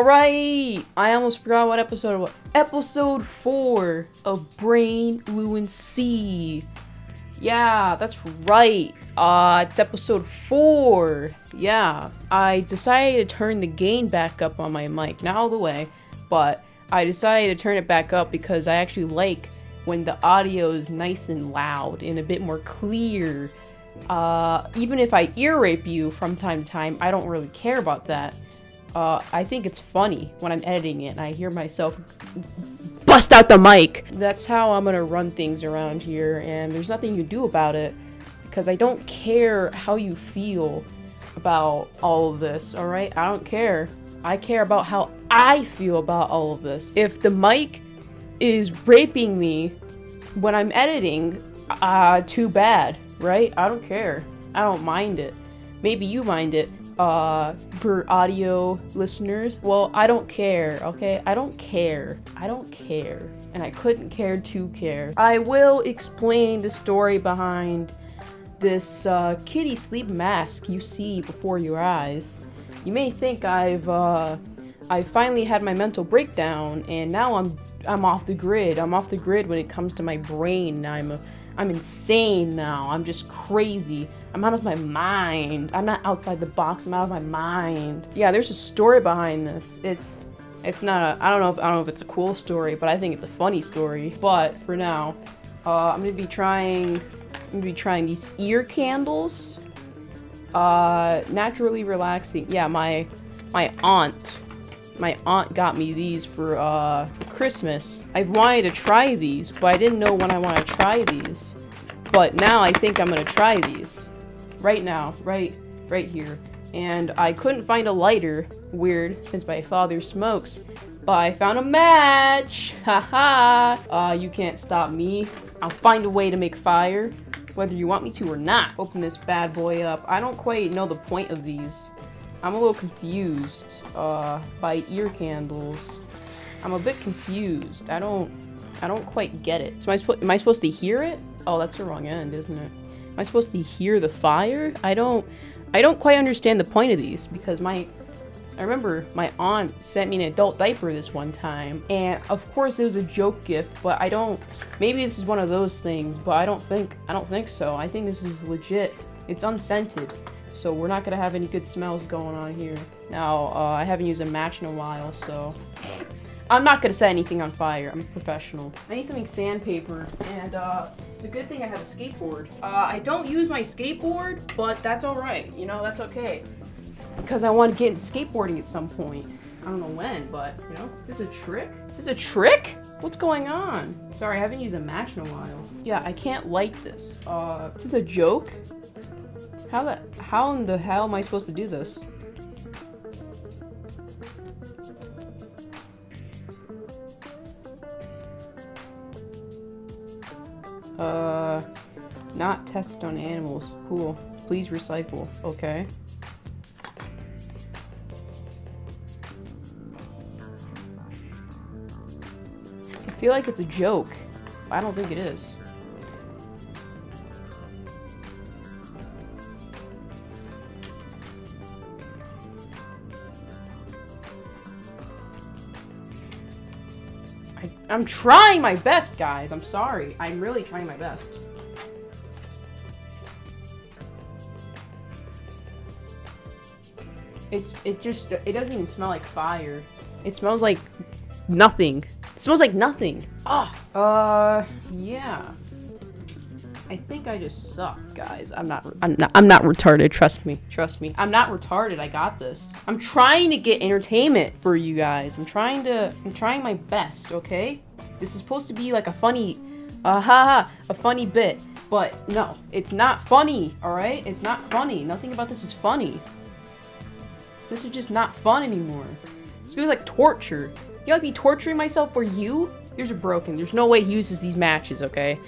All right, I almost forgot what episode was. Episode four of Brain Lunacy. Yeah, that's right. Uh, it's episode four. Yeah, I decided to turn the gain back up on my mic, not all the way, but I decided to turn it back up because I actually like when the audio is nice and loud and a bit more clear. Uh, even if I ear rape you from time to time, I don't really care about that. Uh, I think it's funny when I'm editing it and I hear myself bust out the mic. That's how I'm gonna run things around here, and there's nothing you do about it because I don't care how you feel about all of this, alright? I don't care. I care about how I feel about all of this. If the mic is raping me when I'm editing, uh, too bad, right? I don't care. I don't mind it. Maybe you mind it, uh, for audio listeners. Well, I don't care, okay? I don't care. I don't care. And I couldn't care to care. I will explain the story behind this uh, kitty sleep mask you see before your eyes. You may think I've, uh, I finally had my mental breakdown and now I'm I'm off the grid. I'm off the grid when it comes to my brain. I'm I'm insane now. I'm just crazy. I'm out of my mind. I'm not outside the box. I'm out of my mind. Yeah, there's a story behind this. It's it's not a I don't know if I don't know if it's a cool story, but I think it's a funny story. But for now, uh, I'm gonna be trying I'm gonna be trying these ear candles. Uh, naturally relaxing. Yeah, my my aunt my aunt got me these for uh for Christmas. I wanted to try these, but I didn't know when I want to try these. But now I think I'm gonna try these right now, right, right here. And I couldn't find a lighter, weird, since my father smokes. But I found a match! Haha! uh, you can't stop me. I'll find a way to make fire, whether you want me to or not. Open this bad boy up. I don't quite know the point of these. I'm a little confused, uh, by ear candles. I'm a bit confused. I don't, I don't quite get it. Am I, am I supposed to hear it? Oh, that's the wrong end, isn't it? Am I supposed to hear the fire? I don't I don't quite understand the point of these because my I remember my aunt sent me an adult diaper this one time and of course it was a joke gift, but I don't maybe this is one of those things, but I don't think I don't think so. I think this is legit. It's unscented. So we're not gonna have any good smells going on here. Now, uh, I haven't used a match in a while, so I'm not gonna set anything on fire. I'm a professional. I need something sandpaper, and uh, it's a good thing I have a skateboard. Uh, I don't use my skateboard, but that's all right. You know, that's okay. Because I want to get into skateboarding at some point. I don't know when, but, you know, is this a trick? Is this a trick? What's going on? Sorry, I haven't used a match in a while. Yeah, I can't light this. Uh, is this a joke? How the, how in the hell am I supposed to do this? Uh, not tested on animals. Cool. Please recycle. Okay. I feel like it's a joke. I don't think it is. I'm trying my best, guys. I'm sorry. I'm really trying my best. It, it just, it doesn't even smell like fire. It smells like nothing. It smells like nothing. Ah, uh, yeah. I think I just suck, guys. I'm not, I'm not, I'm not retarded. Trust me, trust me. I'm not retarded. I got this. I'm trying to get entertainment for you guys. I'm trying to, I'm trying my best. Okay. This is supposed to be like a funny, uh, ha a funny bit. But no, it's not funny. All right, it's not funny. Nothing about this is funny. This is just not fun anymore. This feels like torture. You like be torturing myself for you? Yours are broken. There's no way he uses these matches, okay?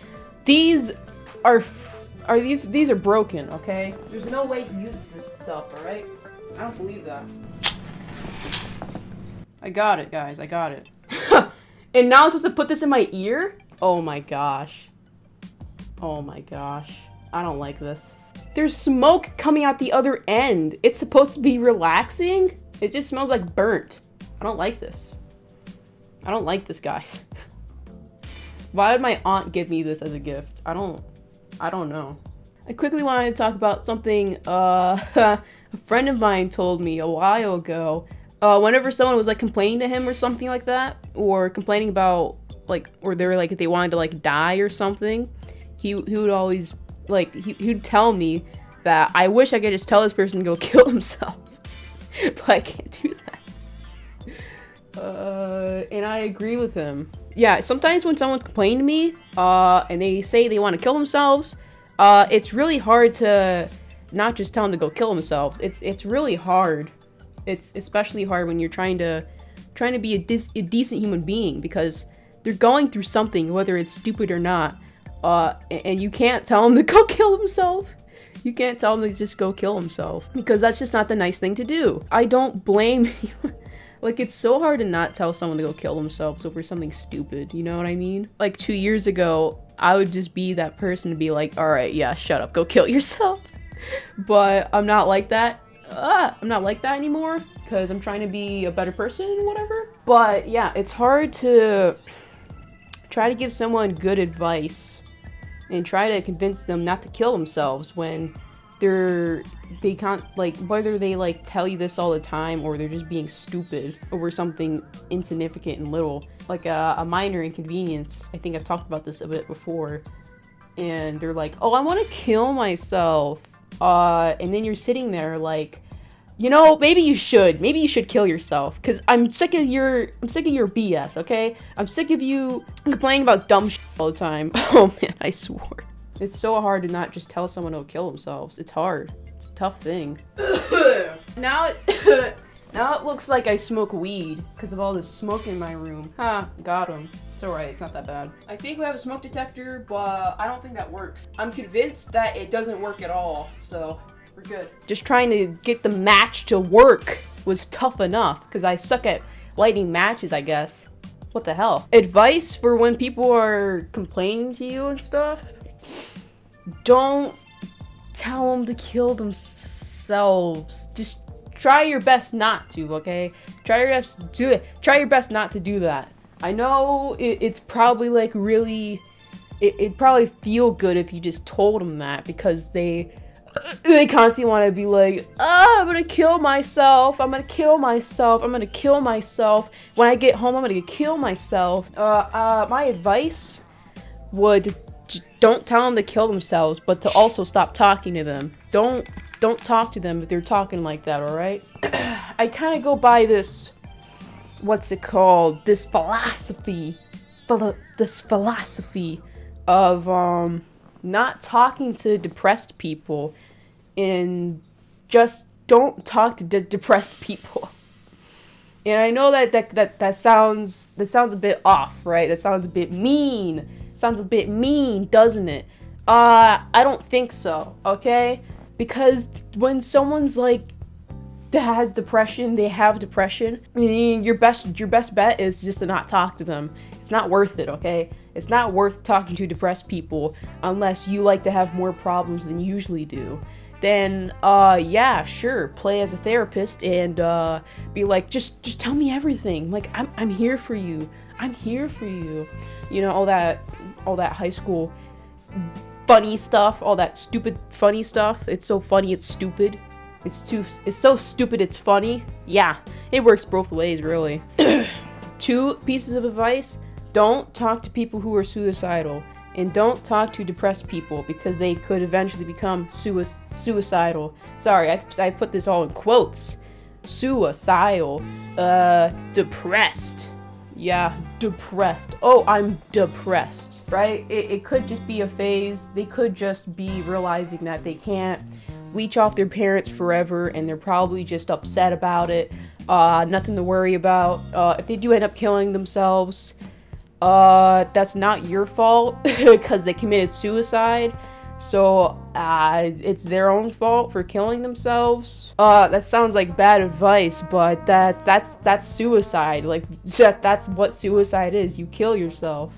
These are are these these are broken, okay? There's no way he uses this stuff, alright? I don't believe that. I got it, guys. I got it. and now I'm supposed to put this in my ear? Oh my gosh. Oh my gosh. I don't like this. There's smoke coming out the other end. It's supposed to be relaxing? It just smells like burnt. I don't like this. I don't like this, guys. Why did my aunt give me this as a gift? I don't, I don't know. I quickly wanted to talk about something uh, a friend of mine told me a while ago. Uh, whenever someone was like complaining to him or something like that, or complaining about like, or they were like, they wanted to like die or something, he, he would always like, he, he would tell me that I wish I could just tell this person to go kill himself. but I can't do that. Uh, and I agree with him. Yeah, sometimes when someone's complaining to me, uh, and they say they want to kill themselves, uh, it's really hard to not just tell them to go kill themselves. It's it's really hard. It's especially hard when you're trying to trying to be a, dis- a decent human being because they're going through something, whether it's stupid or not. Uh, and you can't tell them to go kill themselves. You can't tell them to just go kill himself because that's just not the nice thing to do. I don't blame you. Like, it's so hard to not tell someone to go kill themselves over something stupid, you know what I mean? Like, two years ago, I would just be that person to be like, alright, yeah, shut up, go kill yourself. but I'm not like that. Uh, I'm not like that anymore because I'm trying to be a better person and whatever. But yeah, it's hard to try to give someone good advice and try to convince them not to kill themselves when they're they can't like whether they like tell you this all the time or they're just being stupid over something insignificant and little like a, a minor inconvenience i think i've talked about this a bit before and they're like oh i want to kill myself uh and then you're sitting there like you know, maybe you should. Maybe you should kill yourself. Cause I'm sick of your I'm sick of your BS, okay? I'm sick of you complaining about dumb shit all the time. Oh man, I swore. It's so hard to not just tell someone to kill themselves. It's hard. It's a tough thing. now it now it looks like I smoke weed because of all this smoke in my room. Ha, got him. It's alright, it's not that bad. I think we have a smoke detector, but I don't think that works. I'm convinced that it doesn't work at all, so we're good. Just trying to get the match to work was tough enough because I suck at lighting matches, I guess. What the hell? Advice for when people are complaining to you and stuff? Don't tell them to kill themselves. Just try your best not to, okay? Try your best do it. Try your best not to do that. I know it, it's probably like really, it, it'd probably feel good if you just told them that because they they constantly want to be like, oh, I'm gonna kill myself. I'm gonna kill myself. I'm gonna kill myself. When I get home, I'm gonna kill myself. Uh, uh, my advice would don't tell them to kill themselves, but to also stop talking to them. Don't don't talk to them if they're talking like that. All right. I kind of go by this. What's it called? This philosophy. Philo- this philosophy of um not talking to depressed people and just don't talk to de- depressed people. And I know that, that that that sounds that sounds a bit off, right? That sounds a bit mean. Sounds a bit mean, doesn't it? Uh, I don't think so. Okay, because when someone's like that has depression, they have depression. Your best your best bet is just to not talk to them. It's not worth it. Okay, it's not worth talking to depressed people unless you like to have more problems than you usually do. Then, uh, yeah, sure, play as a therapist and uh, be like, just, just tell me everything. Like, I'm, I'm here for you. I'm here for you. You know, all that, all that high school funny stuff, all that stupid funny stuff. It's so funny, it's stupid. It's too, it's so stupid, it's funny. Yeah, it works both ways, really. Two pieces of advice don't talk to people who are suicidal. And don't talk to depressed people because they could eventually become sui- suicidal. Sorry, I, I put this all in quotes. Suicidal. Uh, depressed. Yeah, depressed. Oh, I'm depressed. Right? It, it could just be a phase. They could just be realizing that they can't leech off their parents forever and they're probably just upset about it. Uh, nothing to worry about. Uh, if they do end up killing themselves, uh, that's not your fault because they committed suicide. So, uh, it's their own fault for killing themselves. Uh, that sounds like bad advice, but that that's that's suicide. Like that's what suicide is. You kill yourself.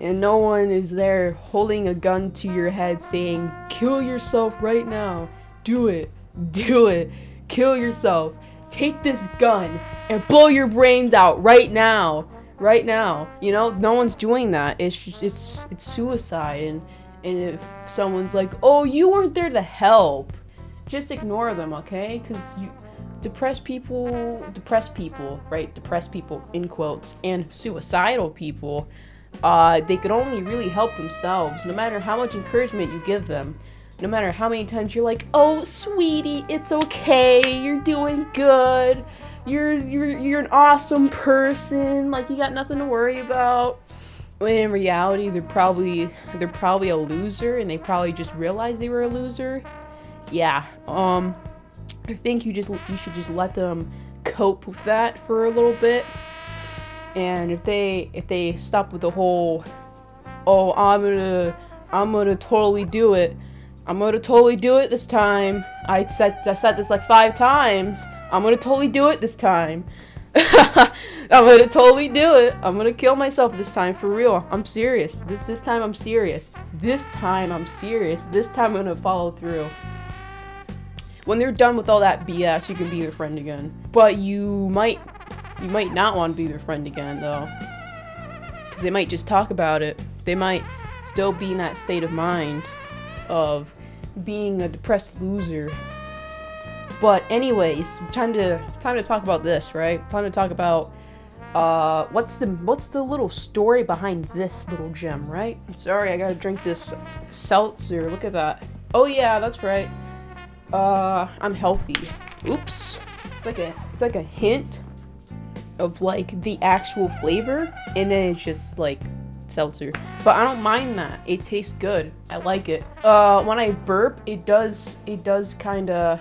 And no one is there holding a gun to your head saying, "Kill yourself right now. Do it. Do it. Kill yourself." take this gun and blow your brains out right now. Right now. You know, no one's doing that. It's it's it's suicide and and if someone's like, "Oh, you weren't there to help." Just ignore them, okay? Cuz you depressed people, depressed people, right? Depressed people in quotes and suicidal people uh, they could only really help themselves, no matter how much encouragement you give them. No matter how many times you're like, "Oh, sweetie, it's okay. You're doing good. You're you're you're an awesome person. Like you got nothing to worry about." When in reality, they're probably they're probably a loser, and they probably just realized they were a loser. Yeah. Um, I think you just you should just let them cope with that for a little bit and if they if they stop with the whole oh i'm gonna i'm gonna totally do it i'm gonna totally do it this time i said i said this like five times i'm gonna totally do it this time i'm gonna totally do it. I'm gonna kill myself this time for real. I'm serious. This this time i'm serious. This time i'm serious. This time i'm gonna follow through. When they're done with all that bs you can be their friend again. But you might you might not want to be their friend again, though. Because they might just talk about it. They might still be in that state of mind of being a depressed loser. But anyways, time to time to talk about this, right? Time to talk about uh what's the what's the little story behind this little gem, right? Sorry, I gotta drink this seltzer. Look at that. Oh yeah, that's right. Uh I'm healthy. Oops. It's like a it's like a hint of like the actual flavor and then it's just like seltzer but i don't mind that it tastes good i like it uh when i burp it does it does kind of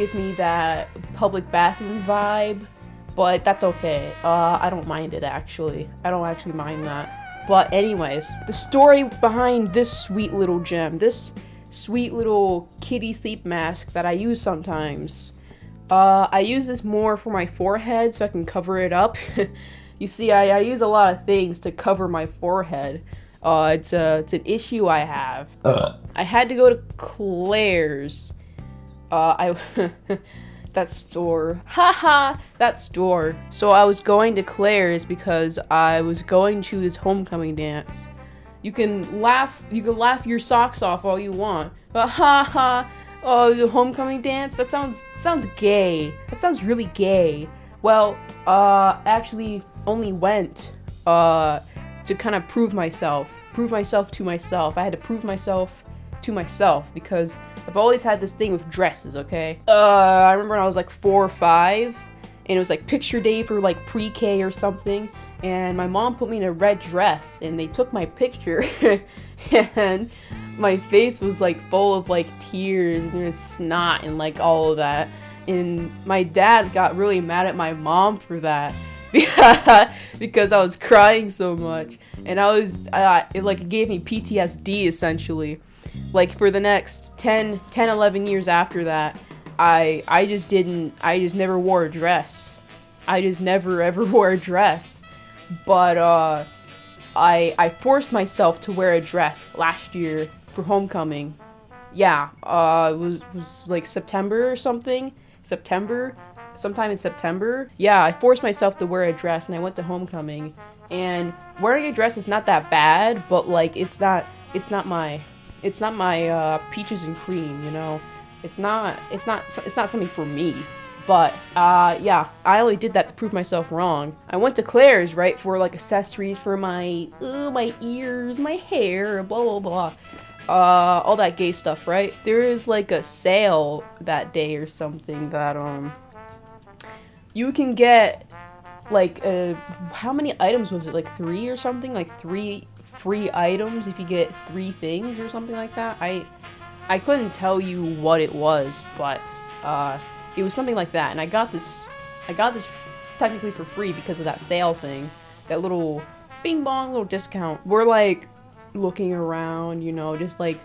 give me that public bathroom vibe but that's okay uh i don't mind it actually i don't actually mind that but anyways the story behind this sweet little gem this sweet little kitty sleep mask that i use sometimes uh, I use this more for my forehead so I can cover it up. you see, I, I, use a lot of things to cover my forehead. Uh, it's, a, it's an issue I have. Uh. I had to go to Claire's. Uh, I that store. Haha, that store. So I was going to Claire's because I was going to this homecoming dance. You can laugh. You can laugh your socks off all you want. But haha. Oh, the homecoming dance? That sounds sounds gay. That sounds really gay. Well, uh, actually only went uh to kind of prove myself, prove myself to myself. I had to prove myself to myself because I've always had this thing with dresses. Okay. Uh, I remember when I was like four or five, and it was like picture day for like pre-K or something, and my mom put me in a red dress, and they took my picture, and my face was like full of like tears and there snot and like all of that. And my dad got really mad at my mom for that because I was crying so much. And I was, uh, it like gave me PTSD essentially. Like for the next 10, 10, 11 years after that, I, I just didn't, I just never wore a dress. I just never ever wore a dress. But, uh, I, I forced myself to wear a dress last year for homecoming. Yeah, uh, it was was like September or something. September, sometime in September. Yeah, I forced myself to wear a dress, and I went to homecoming. And wearing a dress is not that bad, but like it's not it's not my it's not my uh, peaches and cream, you know. It's not it's not it's not something for me. But uh, yeah, I only did that to prove myself wrong. I went to Claire's right for like accessories for my uh, my ears, my hair, blah blah blah uh, all that gay stuff, right? There is like a sale that day or something that, um, you can get like, uh, how many items was it? Like three or something? Like three free items if you get three things or something like that? I, I couldn't tell you what it was, but, uh, it was something like that. And I got this, I got this technically for free because of that sale thing. That little bing bong little discount. We're like, looking around, you know, just like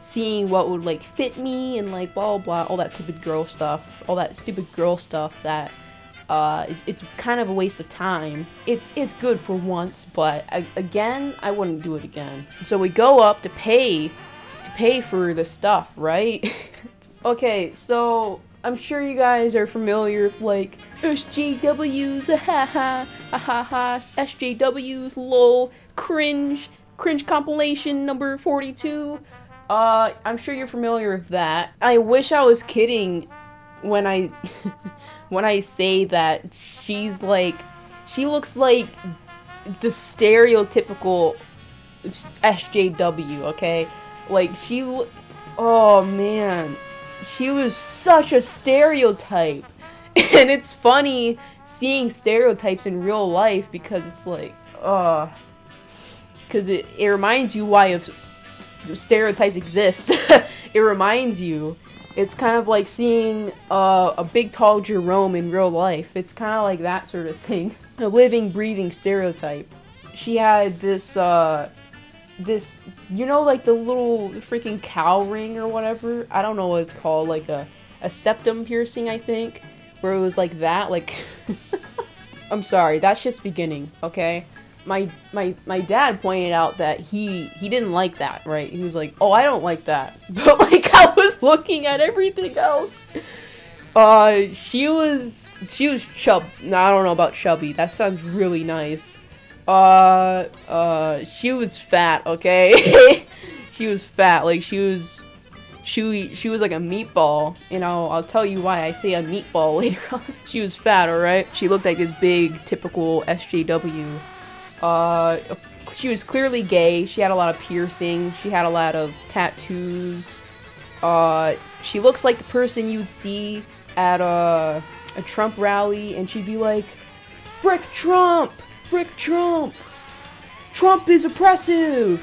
seeing what would like fit me and like blah blah, blah all that stupid girl stuff, all that stupid girl stuff that uh, it's, it's kind of a waste of time. It's it's good for once, but I, again, I wouldn't do it again. So we go up to pay to pay for the stuff, right? okay, so I'm sure you guys are familiar with like SJWs, ha ha ha ha ha, SJWs, lol, cringe, cringe compilation number 42. Uh, I'm sure you're familiar with that. I wish I was kidding when I when I say that she's like she looks like the stereotypical SJW, okay? Like she oh man, she was such a stereotype. and it's funny seeing stereotypes in real life because it's like, uh because it, it reminds you why stereotypes exist. it reminds you. It's kind of like seeing uh, a big tall Jerome in real life. It's kind of like that sort of thing. A living, breathing stereotype. She had this, uh, this, you know, like the little freaking cow ring or whatever. I don't know what it's called, like a, a septum piercing, I think, where it was like that, like. I'm sorry, that's just beginning, okay? My my my dad pointed out that he he didn't like that, right? He was like, "Oh, I don't like that." But like I was looking at everything else. Uh, she was she was chub. No, I don't know about chubby. That sounds really nice. Uh, uh, she was fat. Okay, she was fat. Like she was. She, she was like a meatball, you know, I'll tell you why I say a meatball later on. she was fat, alright? She looked like this big, typical SJW uh, she was clearly gay. She had a lot of piercings. She had a lot of tattoos. Uh, she looks like the person you'd see at a, a Trump rally, and she'd be like, Frick Trump! Frick Trump! Trump is oppressive!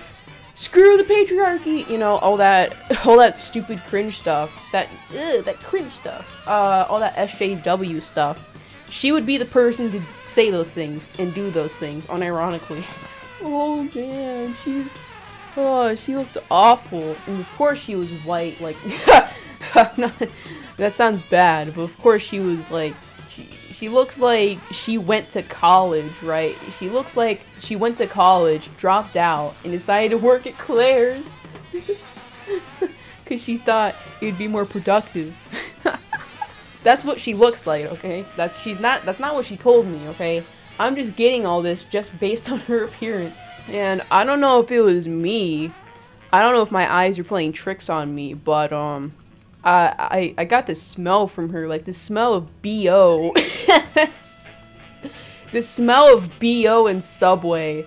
Screw the patriarchy! You know, all that, all that stupid cringe stuff. That, ugh, that cringe stuff. Uh, all that SJW stuff. She would be the person to say those things and do those things, unironically. Oh man, she's... Oh, she looked awful. And of course she was white, like... that sounds bad, but of course she was like... She, she looks like she went to college, right? She looks like she went to college, dropped out, and decided to work at Claire's. Because she thought it would be more productive. That's what she looks like, okay? That's she's not that's not what she told me, okay? I'm just getting all this just based on her appearance. And I don't know if it was me. I don't know if my eyes are playing tricks on me, but um I I, I got this smell from her, like the smell of BO. the smell of BO in Subway.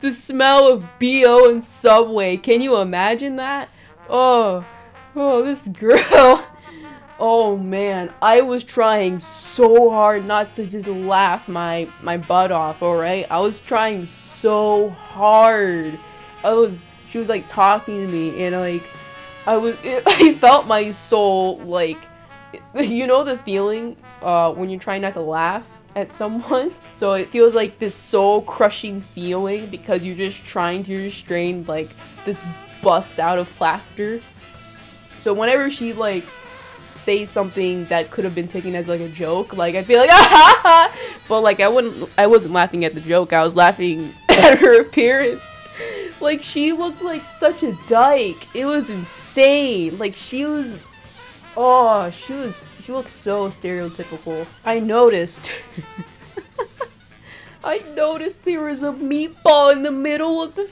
the smell of BO in Subway. Can you imagine that? Oh, Oh, this girl. Oh man, I was trying so hard not to just laugh my my butt off, alright? I was trying so hard. I was she was like talking to me and like I was it, I felt my soul like you know the feeling uh when you're trying not to laugh at someone? So it feels like this soul crushing feeling because you're just trying to restrain like this bust out of laughter. So whenever she like say something that could have been taken as like a joke, like I'd be like, ah, but like I wouldn't, I wasn't laughing at the joke. I was laughing at her appearance. Like she looked like such a dyke. It was insane. Like she was, oh, she was, she looked so stereotypical. I noticed. I noticed there was a meatball in the middle of the.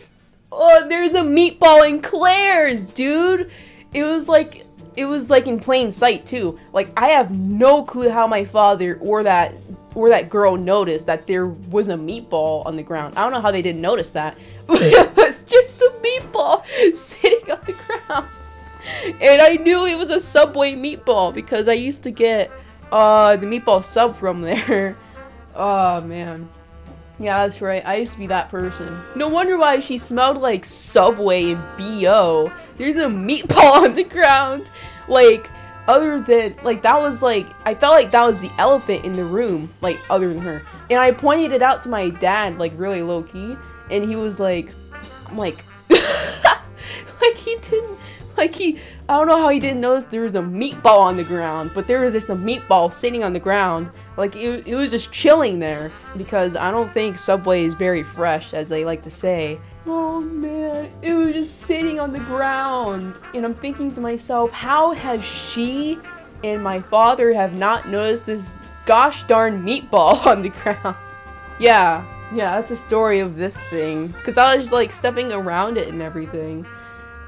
Oh, there's a meatball in Claire's, dude it was like it was like in plain sight too. Like I have no clue how my father or that or that girl noticed that there was a meatball on the ground. I don't know how they didn't notice that, but it was just a meatball sitting on the ground. And I knew it was a Subway meatball because I used to get uh the meatball sub from there. Oh man. Yeah, that's right. I used to be that person. No wonder why she smelled like Subway and B.O. There's a meatball on the ground. Like, other than, like, that was like, I felt like that was the elephant in the room, like, other than her. And I pointed it out to my dad, like, really low key. And he was like, I'm like, like, he didn't like he, I don't know how he didn't notice there was a meatball on the ground, but there was just a meatball sitting on the ground. Like it, it was just chilling there because I don't think Subway is very fresh, as they like to say. Oh man, it was just sitting on the ground, and I'm thinking to myself, how has she and my father have not noticed this gosh darn meatball on the ground? Yeah, yeah, that's a story of this thing. Because I was like stepping around it and everything.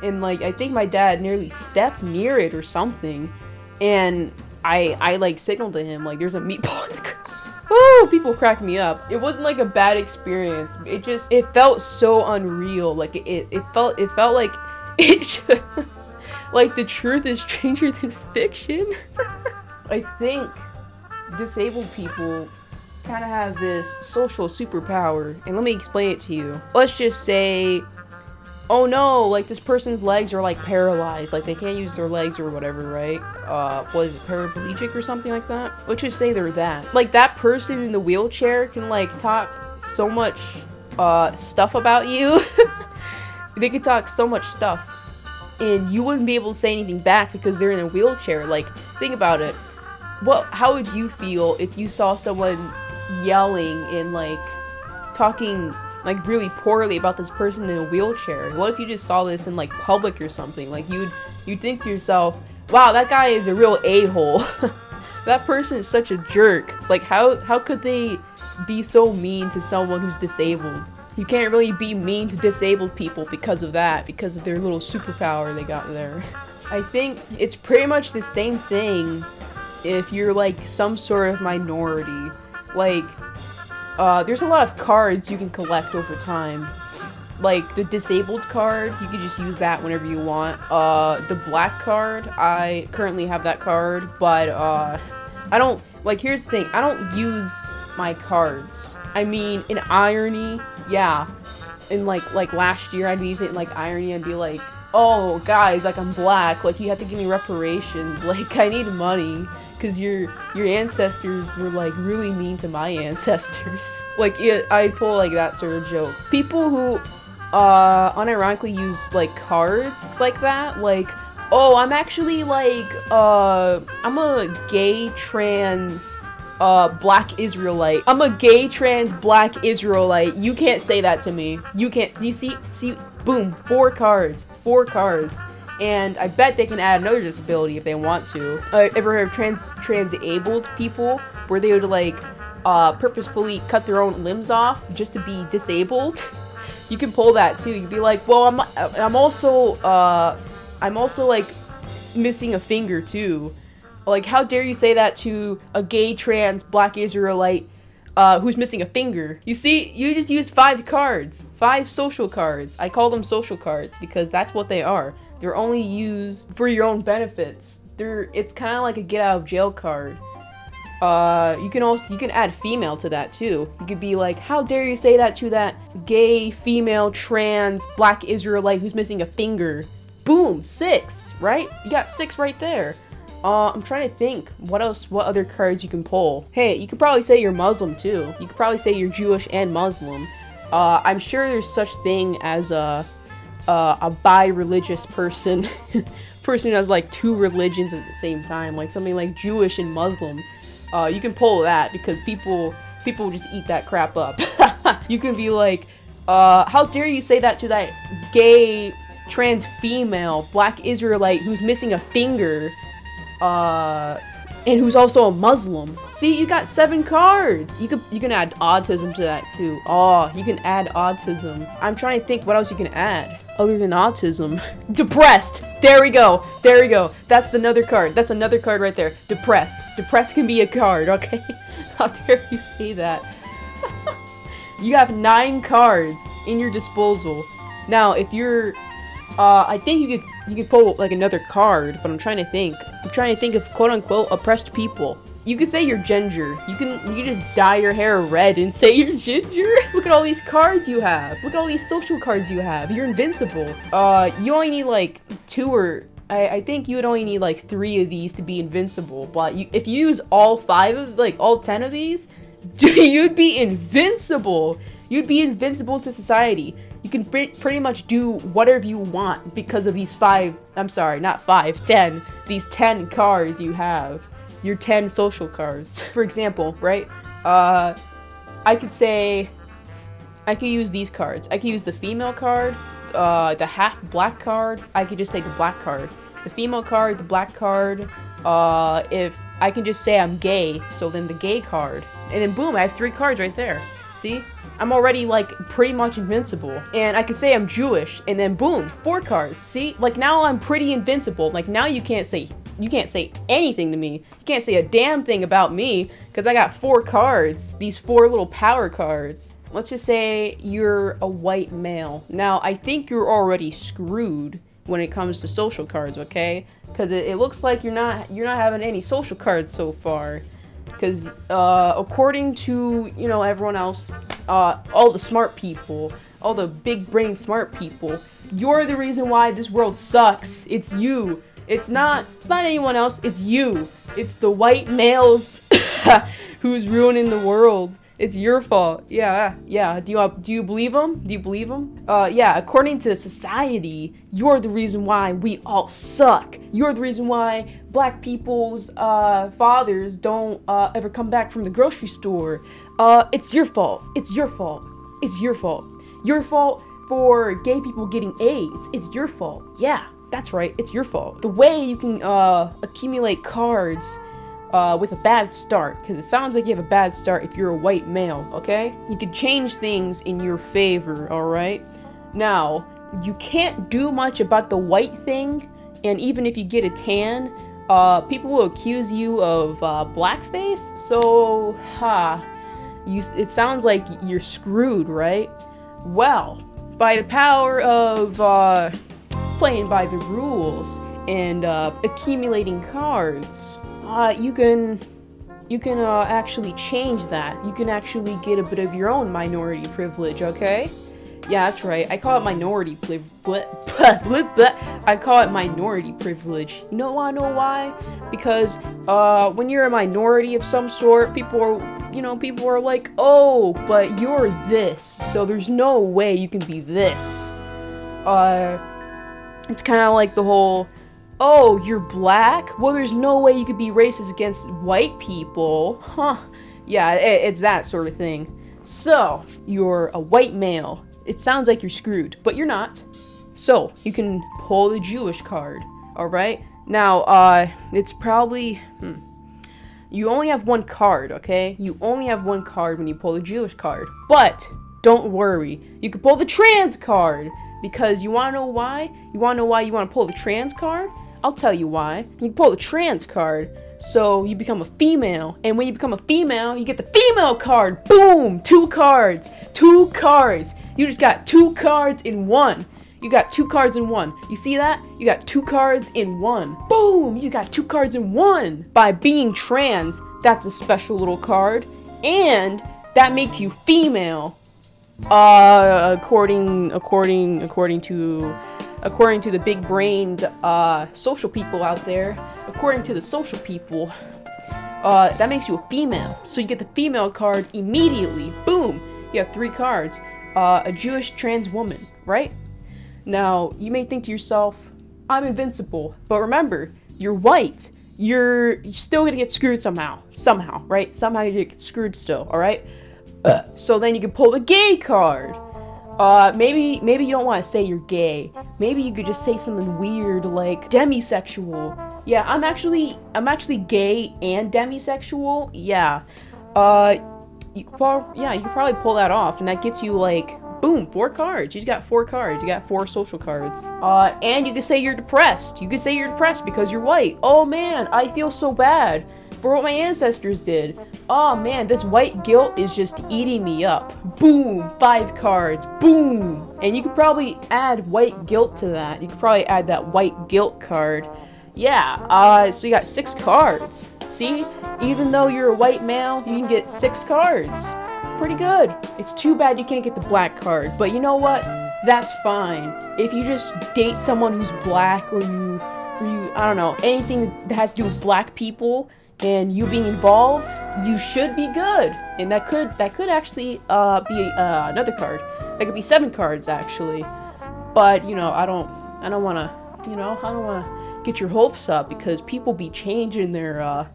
And like, I think my dad nearly stepped near it or something. And I, I like signaled to him, like, there's a meatball in the. Woo! People crack me up. It wasn't like a bad experience. It just, it felt so unreal. Like, it, it, it felt, it felt like it should, like, the truth is stranger than fiction. I think disabled people kind of have this social superpower, and let me explain it to you. Let's just say, oh no, like this person's legs are like paralyzed, like they can't use their legs or whatever, right? Uh, was it paraplegic or something like that? Let's just say they're that. Like that person in the wheelchair can like talk so much uh, stuff about you. they could talk so much stuff, and you wouldn't be able to say anything back because they're in a wheelchair. Like, think about it. What? How would you feel if you saw someone yelling and like talking like really poorly about this person in a wheelchair. What if you just saw this in like public or something? Like you'd you'd think to yourself, "Wow, that guy is a real a-hole." that person is such a jerk. Like how how could they be so mean to someone who's disabled? You can't really be mean to disabled people because of that, because of their little superpower they got there. I think it's pretty much the same thing if you're like some sort of minority like, uh, there's a lot of cards you can collect over time. Like, the disabled card, you can just use that whenever you want. Uh, the black card, I currently have that card, but, uh, I don't, like, here's the thing, I don't use my cards. I mean, in Irony, yeah. In, like, like last year, I'd use it in, like, Irony and be like, oh, guys, like, I'm black, like, you have to give me reparations, like, I need money because your your ancestors were like really mean to my ancestors. like I pull like that sort of joke. People who uh unironically use like cards like that, like oh I'm actually like uh I'm a gay trans uh black Israelite. I'm a gay trans black Israelite. You can't say that to me. You can't. You see see boom four cards four cards and I bet they can add another disability if they want to. Uh, ever heard of trans transabled people where they would like uh, purposefully cut their own limbs off just to be disabled? you can pull that too. You'd be like, well, I'm I'm also uh, I'm also like missing a finger too. Like, how dare you say that to a gay trans black Israelite uh, who's missing a finger. You see, you just use five cards. Five social cards. I call them social cards because that's what they are. They're only used for your own benefits. They're it's kind of like a get out of jail card. Uh, you can also you can add female to that too. You could be like, how dare you say that to that gay, female, trans, black Israelite who's missing a finger? Boom, six, right? You got six right there. Uh, I'm trying to think what else, what other cards you can pull. Hey, you could probably say you're Muslim too. You could probably say you're Jewish and Muslim. Uh, I'm sure there's such thing as a uh, a bi-religious person, person who has like two religions at the same time, like something like Jewish and Muslim, uh, you can pull that because people people just eat that crap up. you can be like, uh, how dare you say that to that gay trans female black Israelite who's missing a finger, uh, and who's also a Muslim. See, you got seven cards. You could you can add autism to that too. Oh, you can add autism. I'm trying to think what else you can add other than autism. Depressed. There we go. There we go. That's another card. That's another card right there. Depressed. Depressed can be a card, okay? How dare you say that? you have nine cards in your disposal. Now, if you're, uh, I think you could you could pull like another card, but I'm trying to think. I'm trying to think of quote unquote oppressed people. You could say you're ginger. You can you can just dye your hair red and say you're ginger. Look at all these cards you have. Look at all these social cards you have. You're invincible. Uh, you only need like two or I, I think you would only need like three of these to be invincible. But you, if you use all five of like all ten of these, you'd be invincible. You'd be invincible to society. You can pretty much do whatever you want because of these five, I'm sorry, not five, ten, these ten cards you have. Your ten social cards. For example, right? Uh, I could say, I could use these cards. I could use the female card, uh, the half black card. I could just say the black card. The female card, the black card. Uh, if I can just say I'm gay, so then the gay card. And then boom, I have three cards right there. See? I'm already like pretty much invincible. And I could say I'm Jewish, and then boom, four cards. See? Like now I'm pretty invincible. Like now you can't say you can't say anything to me. You can't say a damn thing about me because I got four cards. These four little power cards. Let's just say you're a white male. Now, I think you're already screwed when it comes to social cards, okay? Because it, it, looks like you're not you're not having any social cards so far. Because uh, according to you know everyone else, uh, all the smart people, all the big brain smart people, you're the reason why this world sucks. It's you. It's not it's not anyone else, it's you. It's the white males who's ruining the world. It's your fault. Yeah, yeah. Do you do you believe them? Do you believe them? Uh, yeah. According to society, you're the reason why we all suck. You're the reason why black people's uh, fathers don't uh, ever come back from the grocery store. Uh, it's your fault. It's your fault. It's your fault. Your fault for gay people getting AIDS. It's your fault. Yeah. That's right, it's your fault. The way you can uh, accumulate cards uh, with a bad start, because it sounds like you have a bad start if you're a white male, okay? You can change things in your favor, alright? Now, you can't do much about the white thing, and even if you get a tan, uh, people will accuse you of uh, blackface, so, ha, you, it sounds like you're screwed, right? Well, by the power of, uh, playing by the rules and uh, accumulating cards, uh, you can you can uh, actually change that. You can actually get a bit of your own minority privilege, okay? Yeah, that's right. I call it minority privilege. I call it minority privilege. You know wanna know why? Because uh, when you're a minority of some sort, people are, you know, people are like, oh, but you're this, so there's no way you can be this. Uh, it's kind of like the whole, oh, you're black? Well, there's no way you could be racist against white people. Huh. Yeah, it, it's that sort of thing. So, you're a white male. It sounds like you're screwed, but you're not. So, you can pull the Jewish card, alright? Now, uh, it's probably, hmm. You only have one card, okay? You only have one card when you pull the Jewish card. But, don't worry. You can pull the trans card. Because you want to know why? You want to know why you want to pull the trans card? I'll tell you why. You pull the trans card, so you become a female. And when you become a female, you get the female card. Boom! Two cards. Two cards. You just got two cards in one. You got two cards in one. You see that? You got two cards in one. Boom! You got two cards in one. By being trans, that's a special little card. And that makes you female. Uh, according, according, according to, according to the big-brained, uh, social people out there, according to the social people, uh, that makes you a female. So you get the female card immediately. Boom! You have three cards. Uh, a Jewish trans woman, right? Now, you may think to yourself, I'm invincible. But remember, you're white. You're, you're still gonna get screwed somehow. Somehow, right? Somehow you get screwed still, alright? so then you can pull the gay card. Uh, maybe maybe you don't want to say you're gay. Maybe you could just say something weird like demisexual. Yeah, I'm actually I'm actually gay and demisexual. Yeah. Uh, you could probably yeah you could probably pull that off, and that gets you like boom four cards. You just got four cards. You got four social cards. Uh, and you could say you're depressed. You could say you're depressed because you're white. Oh man, I feel so bad for what my ancestors did. Oh man, this white guilt is just eating me up. Boom, five cards, boom. And you could probably add white guilt to that. You could probably add that white guilt card. Yeah, uh, so you got six cards. See, even though you're a white male, you can get six cards. Pretty good. It's too bad you can't get the black card, but you know what? That's fine. If you just date someone who's black or you, or you, I don't know, anything that has to do with black people, and you being involved, you should be good. And that could that could actually uh, be uh, another card. That could be seven cards actually. But you know, I don't I don't want to you know I don't want to get your hopes up because people be changing their uh,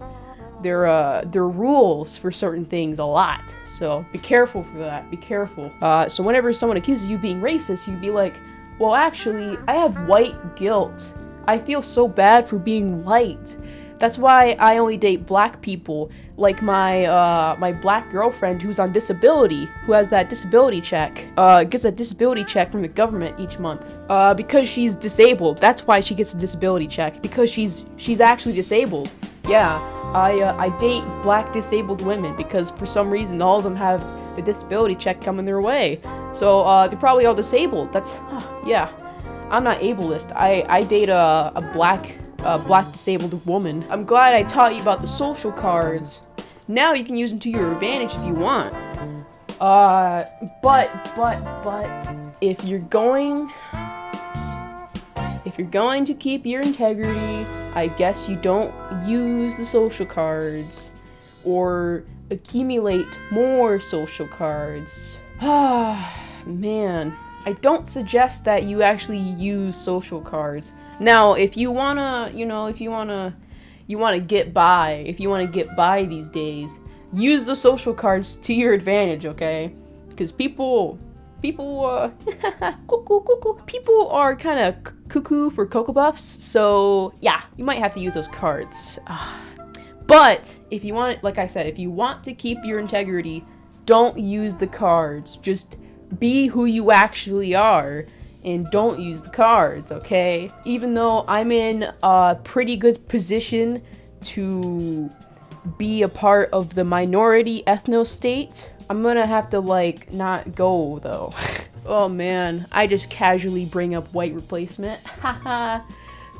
their uh, their rules for certain things a lot. So be careful for that. Be careful. Uh, so whenever someone accuses you of being racist, you'd be like, well, actually, I have white guilt. I feel so bad for being white. That's why I only date black people, like my uh, my black girlfriend who's on disability, who has that disability check, uh, gets a disability check from the government each month, uh, because she's disabled. That's why she gets a disability check because she's she's actually disabled. Yeah, I uh, I date black disabled women because for some reason all of them have the disability check coming their way. So uh, they're probably all disabled. That's yeah. I'm not ableist. I I date a a black a black disabled woman. I'm glad I taught you about the social cards. Now you can use them to your advantage if you want. Uh, but but but if you're going if you're going to keep your integrity, I guess you don't use the social cards or accumulate more social cards. Ah, man. I don't suggest that you actually use social cards. Now, if you wanna, you know, if you wanna, you wanna get by, if you wanna get by these days, use the social cards to your advantage, okay? Because people, people, uh, cuckoo, cuckoo, people are kind of cuckoo for Cocoa Puffs, so yeah, you might have to use those cards. But if you want, like I said, if you want to keep your integrity, don't use the cards. Just be who you actually are and don't use the cards, okay? Even though I'm in a pretty good position to be a part of the minority ethno state, I'm gonna have to like not go though. oh man, I just casually bring up white replacement. Haha.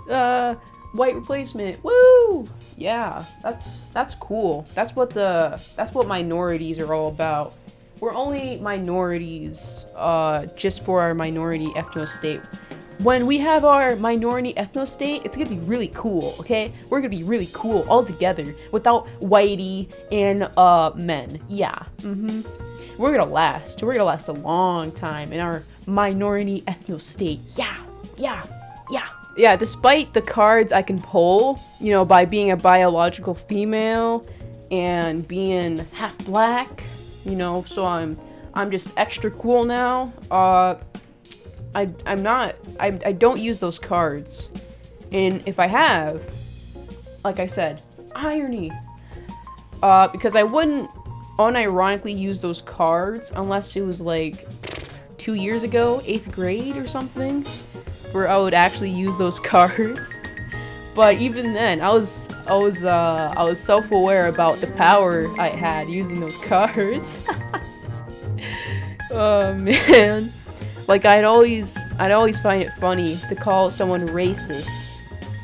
uh white replacement. Woo! Yeah, that's that's cool. That's what the that's what minorities are all about. We're only minorities uh just for our minority ethno state. When we have our minority ethno state, it's gonna be really cool, okay? We're gonna be really cool all together without whitey and uh men. Yeah. Mm-hmm. We're gonna last. We're gonna last a long time in our minority ethno state. Yeah. Yeah. Yeah yeah, despite the cards I can pull, you know, by being a biological female and being half black, you know, so I'm I'm just extra cool now. Uh, I I'm not I I don't use those cards, and if I have, like I said, irony. Uh, because I wouldn't unironically use those cards unless it was like two years ago, eighth grade or something where I would actually use those cards. But even then, I was I was uh, I was self-aware about the power I had using those cards. oh man, like I'd always I'd always find it funny to call someone racist,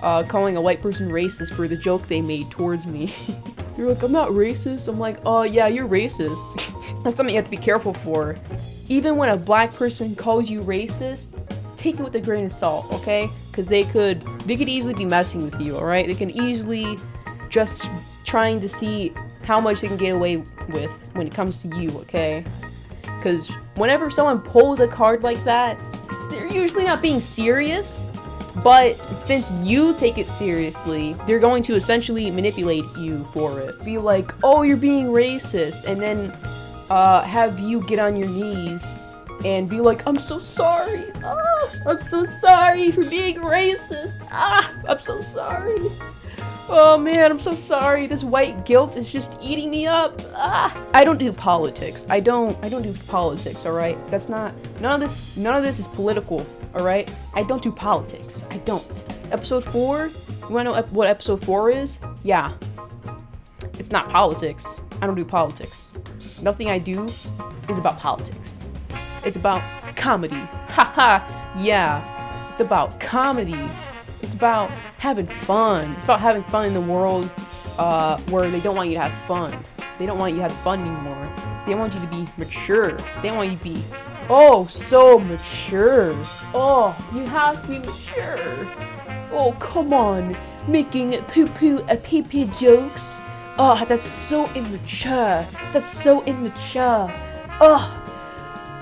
uh, calling a white person racist for the joke they made towards me. you're like, I'm not racist. I'm like, oh yeah, you're racist. That's something you have to be careful for. Even when a black person calls you racist, take it with a grain of salt, okay? Because they could they could easily be messing with you, all right? They can easily just trying to see how much they can get away with when it comes to you, okay? Because whenever someone pulls a card like that, they're usually not being serious. But since you take it seriously, they're going to essentially manipulate you for it. Be like, oh, you're being racist, and then uh, have you get on your knees and be like, I'm so sorry. Ah, I'm so sorry for being racist. Ah, I'm so sorry. Oh man, I'm so sorry. This white guilt is just eating me up. Ah. I don't do politics. I don't I don't do politics, all right? That's not none of this none of this is political, all right? I don't do politics. I don't. Episode 4? You want to know what episode 4 is? Yeah. It's not politics. I don't do politics. Nothing I do is about politics. It's about comedy. Haha, yeah. It's about comedy. It's about having fun. It's about having fun in the world uh, where they don't want you to have fun. They don't want you to have fun anymore. They want you to be mature. They want you to be, oh, so mature. Oh, you have to be mature. Oh, come on. Making poo-poo a pee-pee jokes. Oh, that's so immature. That's so immature. Ugh.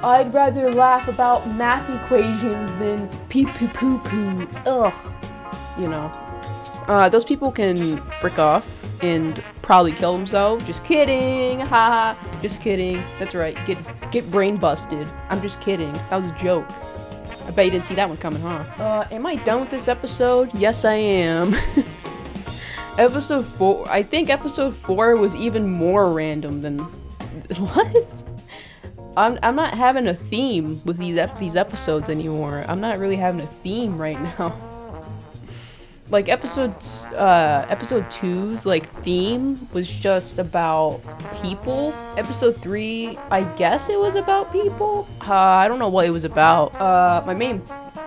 I'd rather laugh about math equations than pee pee poo poo. Ugh. You know. Uh, those people can frick off and probably kill themselves. Just kidding. Haha. just kidding. That's right. Get get brain busted. I'm just kidding. That was a joke. I bet you didn't see that one coming, huh? Uh, am I done with this episode? Yes, I am. episode 4, I think episode 4 was even more random than... What? I'm, I'm not having a theme with these, ep these episodes anymore. I'm not really having a theme right now. like episodes, uh, episode two's like theme was just about people. Episode three, I guess it was about people. Uh, I don't know what it was about. Uh, my main,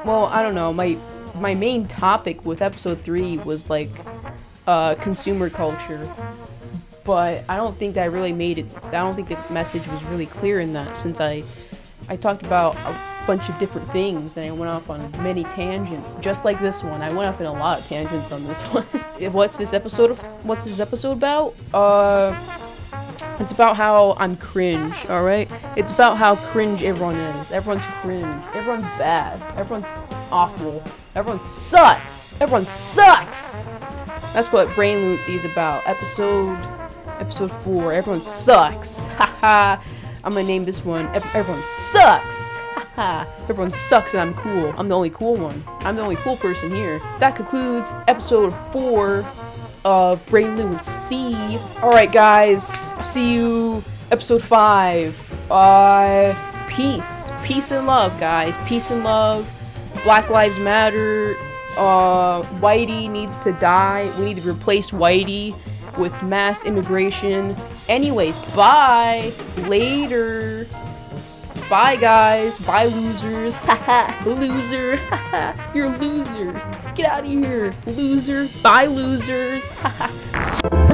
well, I don't know. My my main topic with episode three was like uh, consumer culture. But I don't think that really made it. I don't think the message was really clear in that since I, I talked about a bunch of different things and I went off on many tangents, just like this one. I went off in a lot of tangents on this one. what's this episode? Of, what's this episode about? Uh, it's about how I'm cringe. All right. It's about how cringe everyone is. Everyone's cringe. Everyone's bad. Everyone's awful. Everyone sucks. Everyone sucks. That's what Brain Lunacy is about. Episode episode 4. Everyone sucks. Haha. I'm gonna name this one Everyone Sucks. Haha. Everyone sucks and I'm cool. I'm the only cool one. I'm the only cool person here. That concludes episode 4 of Brain Lunacy. Alright guys. I'll see you episode 5. Uh peace. Peace and love, guys. Peace and love. Black Lives Matter uh, Whitey needs to die. We need to replace Whitey with mass immigration. Anyways, bye. Later. Bye, guys. Bye, losers. Haha, loser. Haha, you're a loser. Get out of here, loser. Bye, losers. Haha.